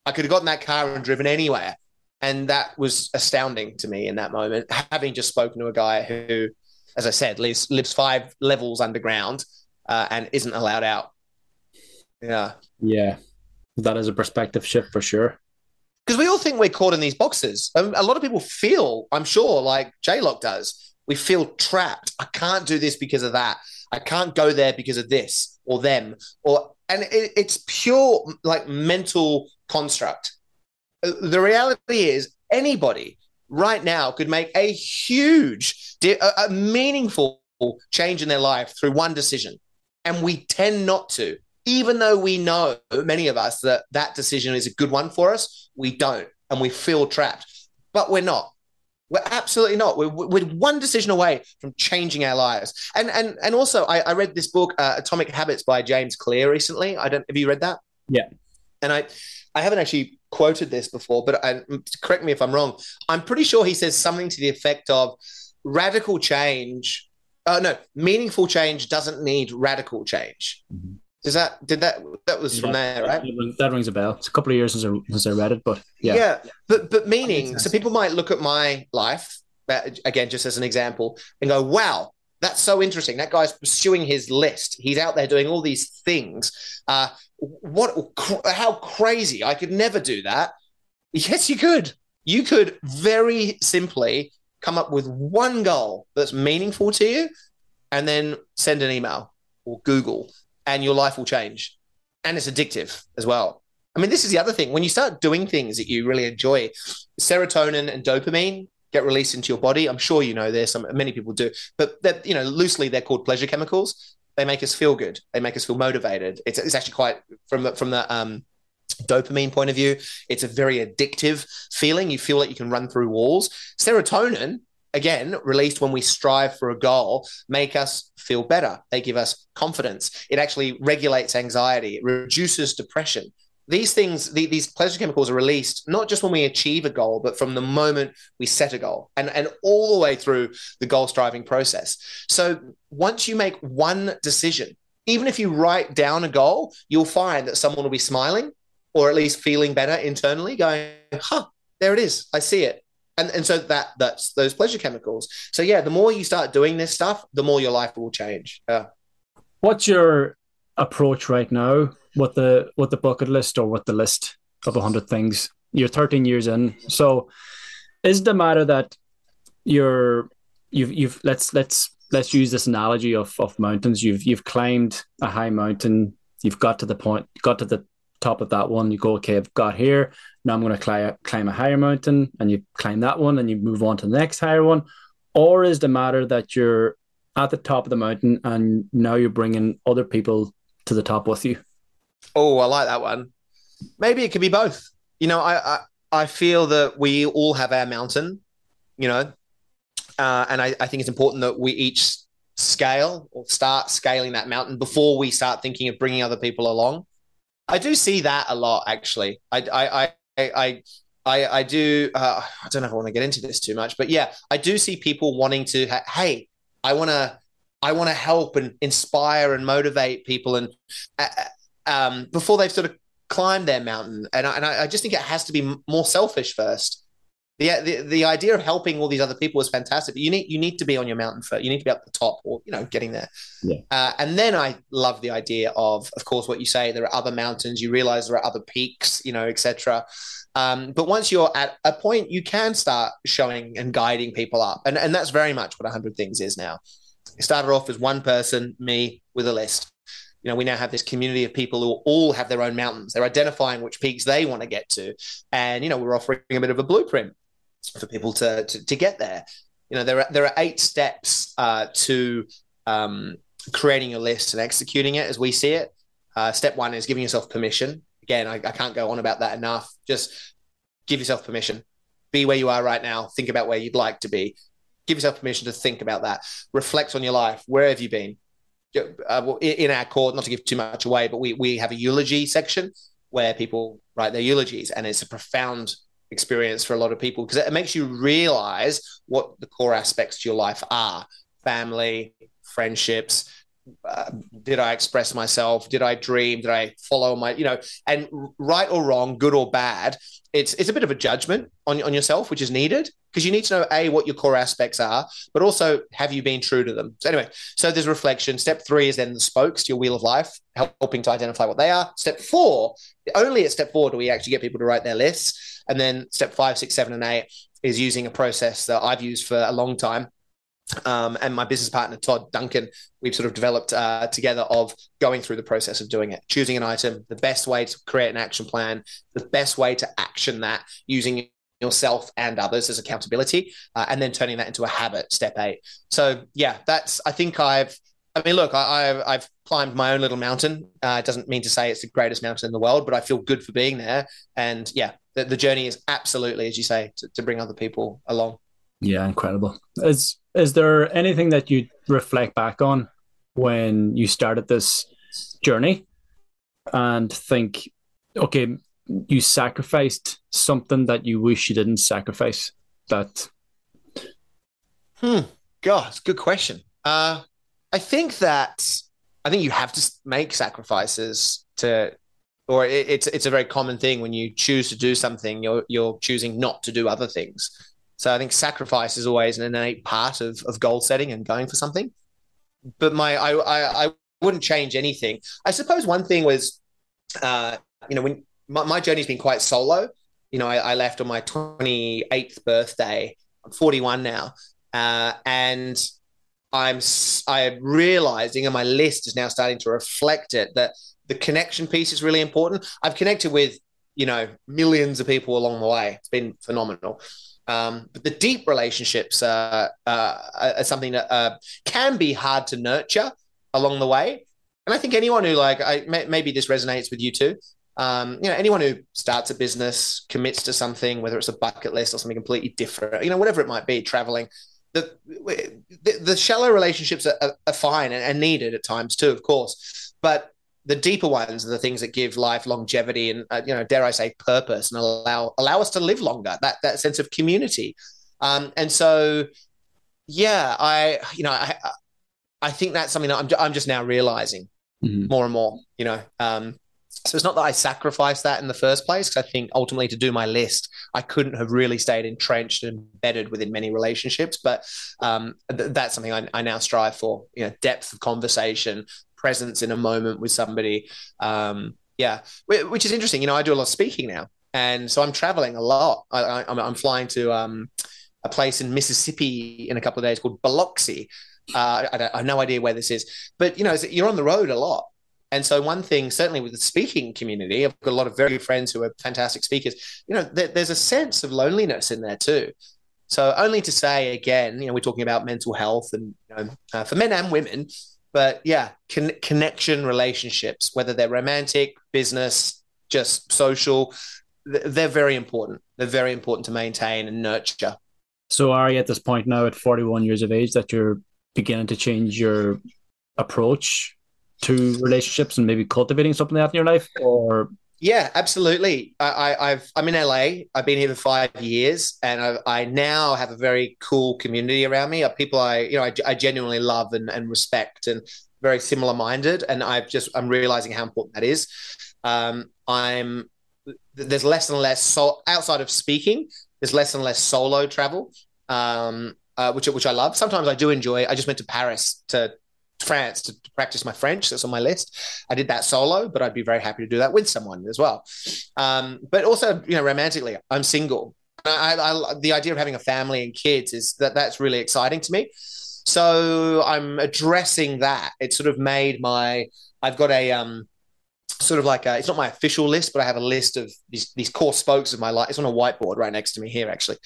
I could have gotten that car and driven anywhere. And that was astounding to me in that moment, having just spoken to a guy who, as I said, lives lives five levels underground uh, and isn't allowed out. Yeah. Yeah. That is a perspective shift for sure because we all think we're caught in these boxes. Um, a lot of people feel, I'm sure, like J-Lock does, we feel trapped. I can't do this because of that. I can't go there because of this or them or and it, it's pure like mental construct. The reality is anybody right now could make a huge, a meaningful change in their life through one decision, and we tend not to even though we know many of us that that decision is a good one for us, we don't, and we feel trapped. But we're not. We're absolutely not. We're, we're one decision away from changing our lives. And and and also, I, I read this book, uh, Atomic Habits by James Clear, recently. I don't. Have you read that? Yeah. And I, I haven't actually quoted this before, but I, correct me if I'm wrong. I'm pretty sure he says something to the effect of radical change. Oh uh, no, meaningful change doesn't need radical change. Mm-hmm. Does that did that that was from there, right? That rings a bell. It's a couple of years since I, since I read it, but yeah. Yeah, but but meaning, so people might look at my life uh, again, just as an example, and go, "Wow, that's so interesting. That guy's pursuing his list. He's out there doing all these things. Uh, what? How crazy! I could never do that. Yes, you could. You could very simply come up with one goal that's meaningful to you, and then send an email or Google and your life will change. And it's addictive as well. I mean, this is the other thing. When you start doing things that you really enjoy, serotonin and dopamine get released into your body. I'm sure you know this. Many people do, but that you know, loosely they're called pleasure chemicals. They make us feel good. They make us feel motivated. It's, it's actually quite from the, from the um, dopamine point of view. It's a very addictive feeling. You feel like you can run through walls. Serotonin again released when we strive for a goal make us feel better. They give us confidence. It actually regulates anxiety. It reduces depression. These things the, these pleasure chemicals are released not just when we achieve a goal but from the moment we set a goal and, and all the way through the goal striving process. So once you make one decision even if you write down a goal you'll find that someone will be smiling or at least feeling better internally going huh there it is. I see it and and so that that's those pleasure chemicals. So yeah, the more you start doing this stuff, the more your life will change. Yeah. What's your approach right now? What the what the bucket list or what the list of hundred things? You're 13 years in, so is the matter that you're you've you've let's let's let's use this analogy of of mountains. You've you've climbed a high mountain. You've got to the point, got to the top of that one. You go, okay, I've got here. Now I'm going to climb, climb a higher mountain, and you climb that one, and you move on to the next higher one. Or is the matter that you're at the top of the mountain and now you're bringing other people to the top with you? Oh, I like that one. Maybe it could be both. You know, I I, I feel that we all have our mountain. You know, uh, and I, I think it's important that we each scale or start scaling that mountain before we start thinking of bringing other people along. I do see that a lot, actually. I, I, I, I, I, I do. Uh, I don't know if I want to get into this too much, but yeah, I do see people wanting to. Hey, I want to. I want to help and inspire and motivate people, and uh, um, before they've sort of climbed their mountain, and I, and I just think it has to be more selfish first the, the the idea of helping all these other people is fantastic. But you need you need to be on your mountain first. You need to be up the top, or you know, getting there. Yeah. Uh, and then I love the idea of, of course, what you say. There are other mountains. You realize there are other peaks, you know, etc. Um, but once you're at a point, you can start showing and guiding people up, and and that's very much what hundred things is now. It started off as one person, me, with a list you know, we now have this community of people who all have their own mountains. They're identifying which peaks they want to get to. And, you know, we're offering a bit of a blueprint for people to, to, to get there. You know, there are there are eight steps uh, to um, creating your list and executing it as we see it. Uh, step one is giving yourself permission. Again, I, I can't go on about that enough. Just give yourself permission. Be where you are right now. Think about where you'd like to be. Give yourself permission to think about that. Reflect on your life. Where have you been? Uh, in our court, not to give too much away, but we we have a eulogy section where people write their eulogies, and it's a profound experience for a lot of people because it makes you realize what the core aspects to your life are: family, friendships, uh, did I express myself? Did I dream? Did I follow my, you know, and right or wrong, good or bad, it's it's a bit of a judgment on on yourself, which is needed because you need to know a what your core aspects are, but also have you been true to them. So anyway, so there's reflection. Step three is then the spokes to your wheel of life, helping to identify what they are. Step four, only at step four do we actually get people to write their lists, and then step five, six, seven, and eight is using a process that I've used for a long time um, and my business partner Todd Duncan, we've sort of developed uh, together of going through the process of doing it, choosing an item, the best way to create an action plan, the best way to action that using yourself and others as accountability, uh, and then turning that into a habit. Step eight. So yeah, that's I think I've. I mean, look, I, have climbed my own little mountain. Uh, it doesn't mean to say it's the greatest mountain in the world, but I feel good for being there. And yeah, the, the journey is absolutely, as you say, to, to bring other people along. Yeah, incredible. Is is there anything that you reflect back on when you started this journey and think, okay, you sacrificed something that you wish you didn't sacrifice? That. Hmm. God, good question. Uh, I think that I think you have to make sacrifices to, or it, it's it's a very common thing when you choose to do something, you're you're choosing not to do other things. So I think sacrifice is always an innate part of, of goal setting and going for something. But my I, I, I wouldn't change anything. I suppose one thing was, uh, you know, when my, my journey's been quite solo. You know, I, I left on my 28th birthday. I'm 41 now, uh, and I'm I'm realizing, and my list is now starting to reflect it that the connection piece is really important. I've connected with you know millions of people along the way. It's been phenomenal. Um, but the deep relationships uh, uh, are something that uh, can be hard to nurture along the way. And I think anyone who like, I, may, maybe this resonates with you too. Um, you know, anyone who starts a business, commits to something, whether it's a bucket list or something completely different, you know, whatever it might be, traveling. The the, the shallow relationships are, are, fine and needed at times too, of course. But the deeper ones are the things that give life longevity and uh, you know dare I say purpose and allow allow us to live longer that that sense of community um, and so yeah I you know I I think that's something that I'm I'm just now realizing mm-hmm. more and more you know um, so it's not that I sacrificed that in the first place because I think ultimately to do my list I couldn't have really stayed entrenched and embedded within many relationships but um, th- that's something I, I now strive for you know depth of conversation presence in a moment with somebody. Um, yeah, which is interesting. You know, I do a lot of speaking now, and so I'm traveling a lot. I, am flying to um, a place in Mississippi in a couple of days called Biloxi. Uh, I, I, have no idea where this is, but you know, you're on the road a lot. And so, one thing, certainly with the speaking community, I've got a lot of very good friends who are fantastic speakers. You know, there, there's a sense of loneliness in there too. So, only to say again, you know, we're talking about mental health and you know, uh, for men and women, but yeah, con- connection relationships, whether they're romantic, business, just social, they're very important. They're very important to maintain and nurture. So, are you at this point now at 41 years of age that you're beginning to change your approach to relationships and maybe cultivating something like that in your life? Or yeah, absolutely. I, have I'm in LA. I've been here for five years, and I, I now have a very cool community around me. Of people I, you know, I, I genuinely love and, and respect, and very similar minded. And I've just I'm realizing how important that is. Um, I'm there's less and less so outside of speaking. There's less and less solo travel, um, uh, which which I love. Sometimes I do enjoy. I just went to Paris to France to, practice my French. That's on my list. I did that solo, but I'd be very happy to do that with someone as well. Um, but also, you know, romantically, I'm single. I, I, the idea of having a family and kids is that that's really exciting to me. So I'm addressing that. It sort of made my. I've got a um, sort of like a, it's not my official list, but I have a list of these these core spokes of my life. It's on a whiteboard right next to me here, actually.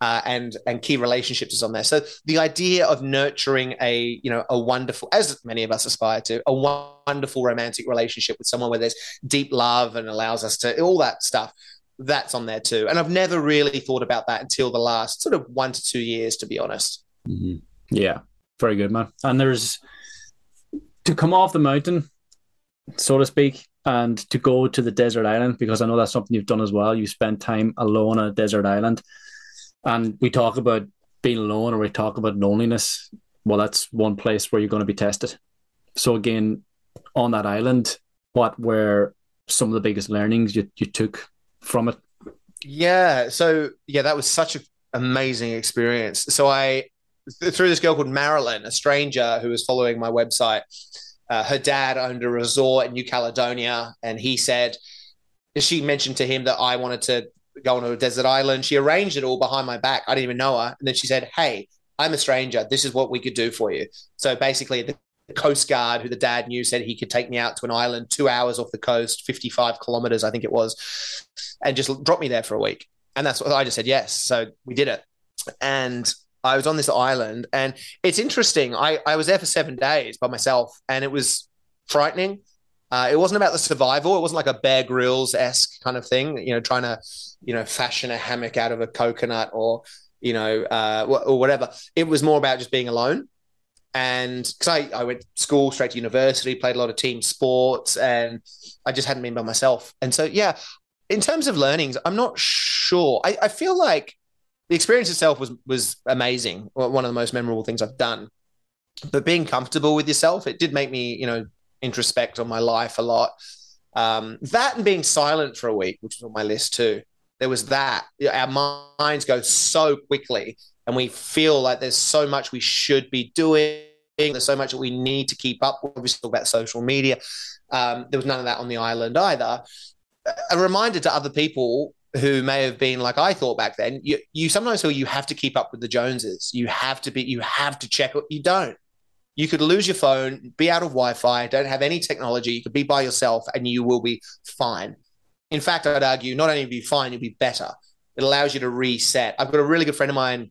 Uh, and and key relationships is on there. So the idea of nurturing a you know a wonderful, as many of us aspire to, a wonderful romantic relationship with someone where there's deep love and allows us to all that stuff. That's on there too, and I've never really thought about that until the last sort of one to two years, to be honest. Mm-hmm. Yeah, very good, man. And there's to come off the mountain, so to speak, and to go to the desert island because I know that's something you've done as well. You spent time alone on a desert island and we talk about being alone or we talk about loneliness. Well, that's one place where you're going to be tested. So again, on that island, what were some of the biggest learnings you, you took from it? Yeah. So yeah, that was such an amazing experience. So I through this girl called Marilyn, a stranger who was following my website. Uh, her dad owned a resort in New Caledonia, and he said she mentioned to him that I wanted to going to a desert island. She arranged it all behind my back. I didn't even know her. And then she said, Hey, I'm a stranger. This is what we could do for you. So basically, the Coast Guard, who the dad knew, said he could take me out to an island two hours off the coast, 55 kilometers, I think it was, and just drop me there for a week. And that's what I just said yes. So we did it. And I was on this island, and it's interesting. I, I was there for seven days by myself, and it was frightening. Uh, it wasn't about the survival. It wasn't like a Bear Grylls esque kind of thing, you know, trying to you know, fashion a hammock out of a coconut or, you know, uh, or whatever. It was more about just being alone. And because I, I went to school straight to university, played a lot of team sports, and I just hadn't been by myself. And so, yeah, in terms of learnings, I'm not sure. I, I feel like the experience itself was was amazing. One of the most memorable things I've done. But being comfortable with yourself, it did make me, you know, introspect on my life a lot. Um, that and being silent for a week, which was on my list too there was that. Our minds go so quickly, and we feel like there's so much we should be doing. There's so much that we need to keep up with. We talk about social media. Um, there was none of that on the island either. A reminder to other people who may have been like I thought back then. You, you sometimes feel you have to keep up with the Joneses. You have to be. You have to check. You don't. You could lose your phone, be out of Wi-Fi, don't have any technology. You could be by yourself, and you will be fine in fact, I'd argue not only be fine, you'll be better. It allows you to reset. I've got a really good friend of mine,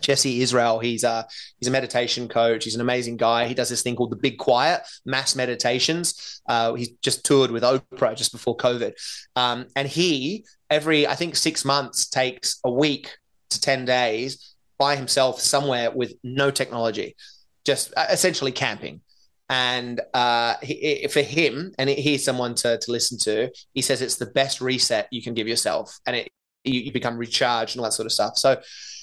Jesse Israel. He's a he's a meditation coach. He's an amazing guy. He does this thing called the Big Quiet Mass Meditations. Uh, he's just toured with Oprah just before COVID, um, and he every I think six months takes a week to ten days by himself somewhere with no technology, just uh, essentially camping. And uh, he, for him, and he's someone to, to listen to, he says it's the best reset you can give yourself, and it you, you become recharged and all that sort of stuff. So,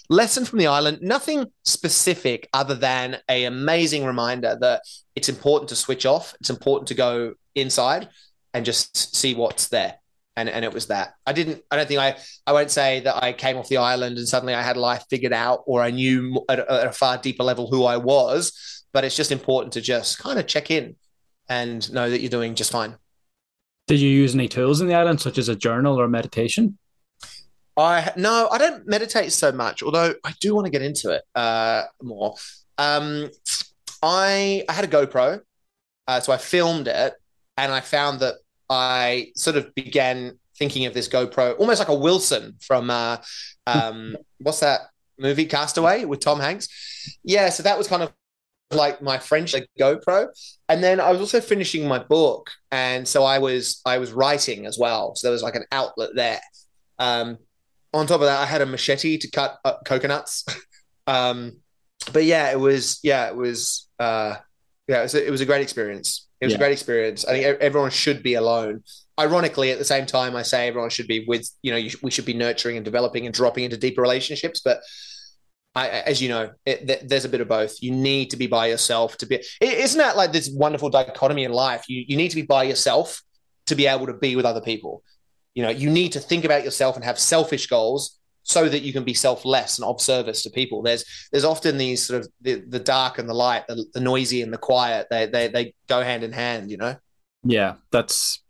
lesson from the island, nothing specific other than a amazing reminder that it's important to switch off. It's important to go inside and just see what's there. And, and it was that I didn't I don't think I I won't say that I came off the island and suddenly I had life figured out or I knew at at a far deeper level who I was but it's just important to just kind of check in and know that you're doing just fine. Did you use any tools in the island, such as a journal or meditation? I no, I don't meditate so much, although I do want to get into it uh, more. Um, I I had a GoPro, uh, so I filmed it, and I found that I sort of began thinking of this GoPro almost like a Wilson from uh, um, what's that movie Castaway with Tom Hanks. Yeah, so that was kind of like my French like GoPro, and then I was also finishing my book, and so I was I was writing as well. So there was like an outlet there. Um, on top of that, I had a machete to cut coconuts. um, but yeah, it was yeah, it was uh, yeah, it was, a, it was a great experience. It was yeah. a great experience. I think everyone should be alone. Ironically, at the same time, I say everyone should be with you know we should be nurturing and developing and dropping into deeper relationships, but I, as you know, it, th- there's a bit of both. You need to be by yourself to be. is not that like this wonderful dichotomy in life? You you need to be by yourself to be able to be with other people. You know, you need to think about yourself and have selfish goals so that you can be selfless and of service to people. There's there's often these sort of the, the dark and the light, the, the noisy and the quiet. They they they go hand in hand. You know. Yeah, that's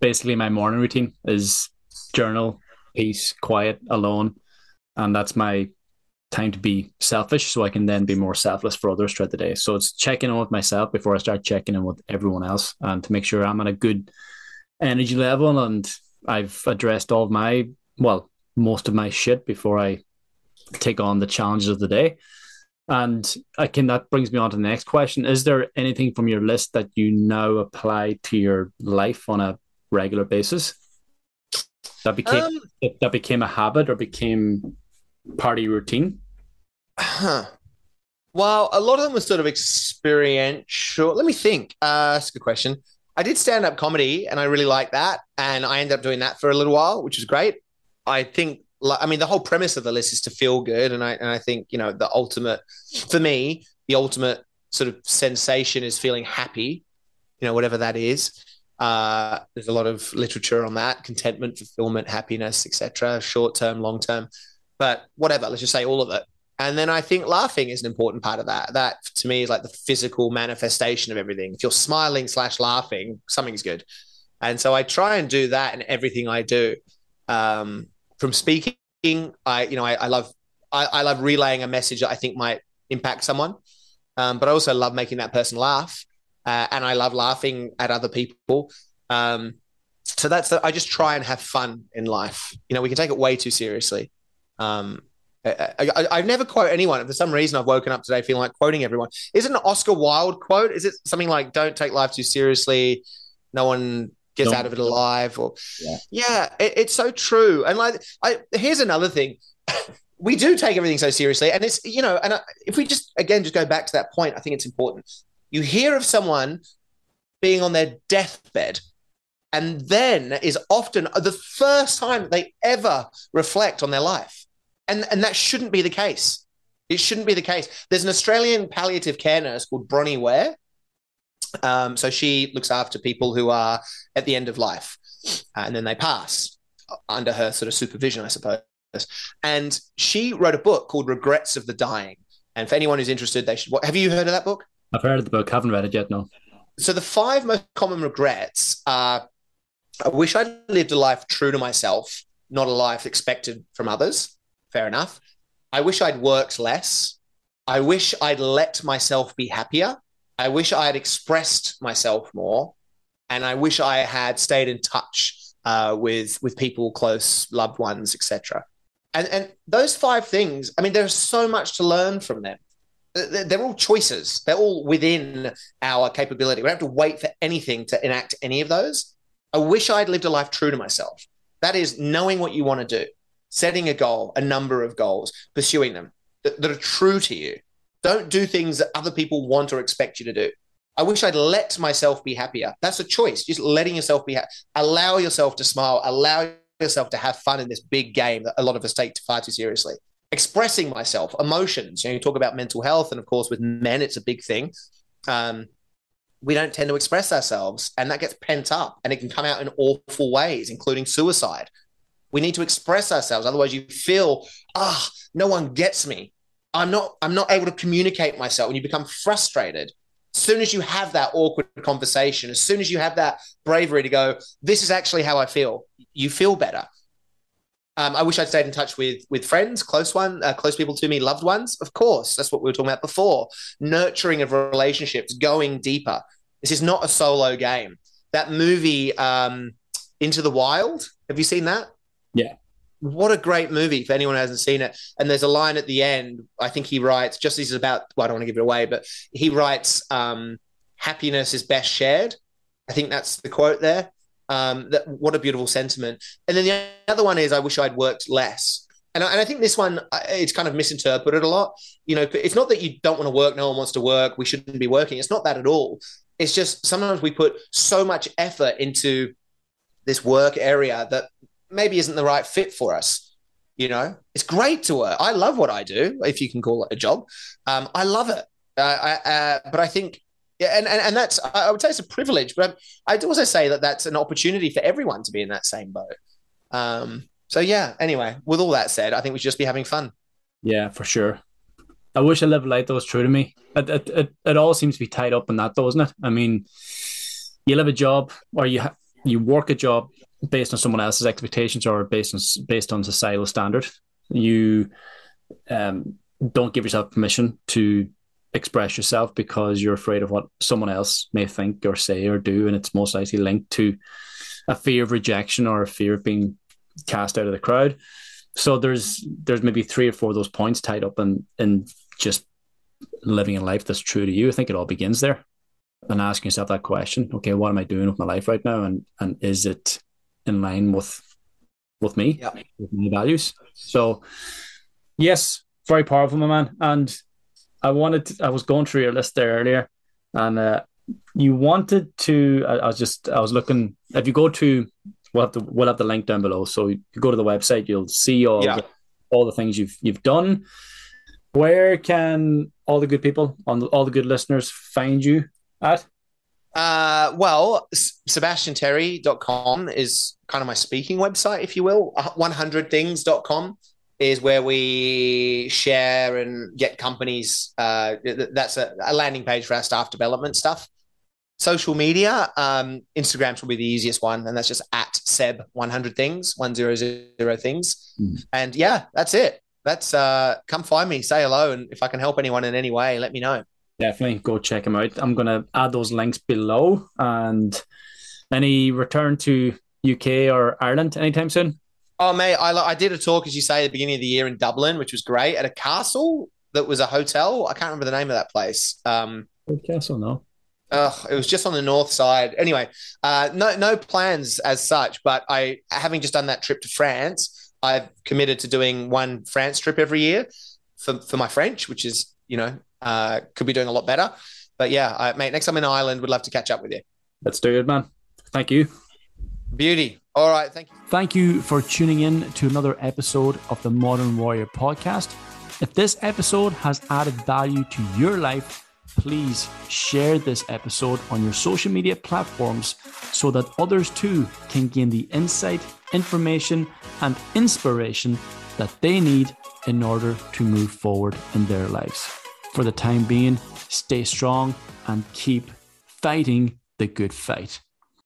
basically my morning routine: is journal, peace, quiet, alone, and that's my time to be selfish so I can then be more selfless for others throughout the day. So it's checking in with myself before I start checking in with everyone else and to make sure I'm at a good energy level and I've addressed all of my, well, most of my shit before I take on the challenges of the day. And again, that brings me on to the next question. Is there anything from your list that you now apply to your life on a regular basis? That became um, that became a habit or became part of your routine? Huh. Well, a lot of them were sort of experiential. Let me think. Uh, that's a good question. I did stand up comedy and I really liked that. And I ended up doing that for a little while, which was great. I think, I mean, the whole premise of the list is to feel good. And I, and I think, you know, the ultimate, for me, the ultimate sort of sensation is feeling happy, you know, whatever that is. Uh, there's a lot of literature on that contentment, fulfillment, happiness, etc. Short term, long term, but whatever. Let's just say all of it. And then I think laughing is an important part of that. That to me is like the physical manifestation of everything. If you're smiling slash laughing, something's good. And so I try and do that in everything I do. Um, from speaking, I you know I, I love I, I, love relaying a message that I think might impact someone, um, but I also love making that person laugh, uh, and I love laughing at other people. Um, so that's the, I just try and have fun in life. You know, we can take it way too seriously. Um, I, I, never quote anyone. For some reason, I've woken up today feeling like quoting everyone. Is it an Oscar Wilde quote? Is it something like "Don't take life too seriously"? No one gets out of it alive. Or yeah, yeah it, it's so true. And like, I here's another thing. we do take everything so seriously, and it's you know, and if we just again just go back to that point, I think it's important. You hear of someone being on their deathbed and then is often the first time they ever reflect on their life and, and that shouldn't be the case. It shouldn't be the case. There's an Australian palliative care nurse called Bronnie Ware. Um, so she looks after people who are at the end of life uh, and then they pass under her sort of supervision, I suppose. And she wrote a book called Regrets of the Dying. And for anyone who's interested, they should. Have you heard of that book? I've heard of the book. Haven't read it yet. No. So the five most common regrets are: I wish I'd lived a life true to myself, not a life expected from others fair enough. I wish I'd worked less. I wish I'd let myself be happier. I wish I had expressed myself more. And I wish I had stayed in touch uh, with with people close, loved ones, etc. And and those five things, I mean, there's so much to learn from them. They're all choices. They're all within our capability. We don't have to wait for anything to enact any of those. I wish I'd lived a life true to myself. That is knowing what you want to do, setting a goal, a number of goals, pursuing them that, that are true to you. Don't do things that other people want or expect you to do. I wish I'd let myself be happier. That's a choice. Just letting yourself be happy. Allow yourself to smile. Allow yourself to have fun in this big game that a lot of us take far too seriously. Expressing myself, emotions. You know, you talk about mental health, and of course, with men, it's a big thing. Um, we don't tend to express ourselves, and that gets pent up, and it can come out in awful ways, including suicide. We need to express ourselves. Otherwise, you feel, ah, oh, no one gets me. I'm not, I'm not able to communicate myself. And you become frustrated. As soon as you have that awkward conversation, as soon as you have that bravery to go, this is actually how I feel, you feel better. Um, I wish I'd stayed in touch with with friends, close one, uh, close people to me, loved ones. Of course, that's what we were talking about before. Nurturing of relationships, going deeper. This is not a solo game. That movie, um, Into the Wild. Have you seen that? Yeah. What a great movie if anyone hasn't seen it. And there's a line at the end, I think he writes, just as he's about, well, I don't want to give it away, but he writes, um, happiness is best shared. I think that's the quote there. Um, that, what a beautiful sentiment. And then the other one is, I wish I'd worked less. And I, and I, think this one it's kind of misinterpreted a lot. You know, it's not that you don't want to work, no one wants to work, we shouldn't be working. It's not that at all. It's just sometimes we put so much effort into this work area that maybe isn't the right fit for us. You know, it's great to work. I love what I do, if you can call it a job. Um, I love it. Uh, I, uh, but I think, yeah, and, and, and that's, I would say it's a privilege, but I'd also say that that's an opportunity for everyone to be in that same boat. Um, so, yeah, anyway, with all that said, I think we should just be having fun. Yeah, for sure. I wish I lived life that was true to me. It, it, it, it all seems to be tied up in that, though, doesn't it? I mean, you live a job or you ha- you work a job based on someone else's expectations or based on based on societal standard. You um, don't give yourself permission to express yourself because you're afraid of what someone else may think or say or do, and it's most likely linked to a fear of rejection or a fear of being cast out of the crowd. so there's there's maybe three or four of those points tied up in in just living a life that's true to you. I think it all begins there. And asking yourself that question, okay, what am I doing with my life right now? And and is it in line with with me, yeah. with my values? So yes, very powerful, my man. And I wanted to, I was going through your list there earlier, and uh, you wanted to. I, I, was just I was looking. If you go to, we'll have the we'll have the link down below. So you go to the website, you'll see all yeah. the, all the things you've you've done. Where can all the good people on the, all the good listeners find you at? Uh, well, sebastianterry.com is kind of my speaking website, if you will. 100things.com is where we share and get companies. Uh, that's a, a, landing page for our staff development stuff. Social media, um, Instagram's will be the easiest one, and that's just at Seb 100 things, 100 things. Mm. And yeah, that's it. That's uh, come find me, say hello, and if I can help anyone in any way, let me know. Definitely go check them out. I'm gonna add those links below. And any return to UK or Ireland anytime soon? Oh, mate, I, I did a talk, as you say, at the beginning of the year in Dublin, which was great at a castle that was a hotel. I can't remember the name of that place. Um, castle, no. Oh, it was just on the north side. Anyway, uh, no, no plans as such. But I, having just done that trip to France, I've committed to doing one France trip every year for, for my French, which is you know uh, could be doing a lot better. But yeah, I, mate, next time in Ireland, we'd love to catch up with you. Let's do it, man. Thank you. Beauty. All right. Thank you. Thank you for tuning in to another episode of the Modern Warrior podcast. If this episode has added value to your life, please share this episode on your social media platforms so that others too can gain the insight, information, and inspiration that they need in order to move forward in their lives. For the time being, stay strong and keep fighting the good fight.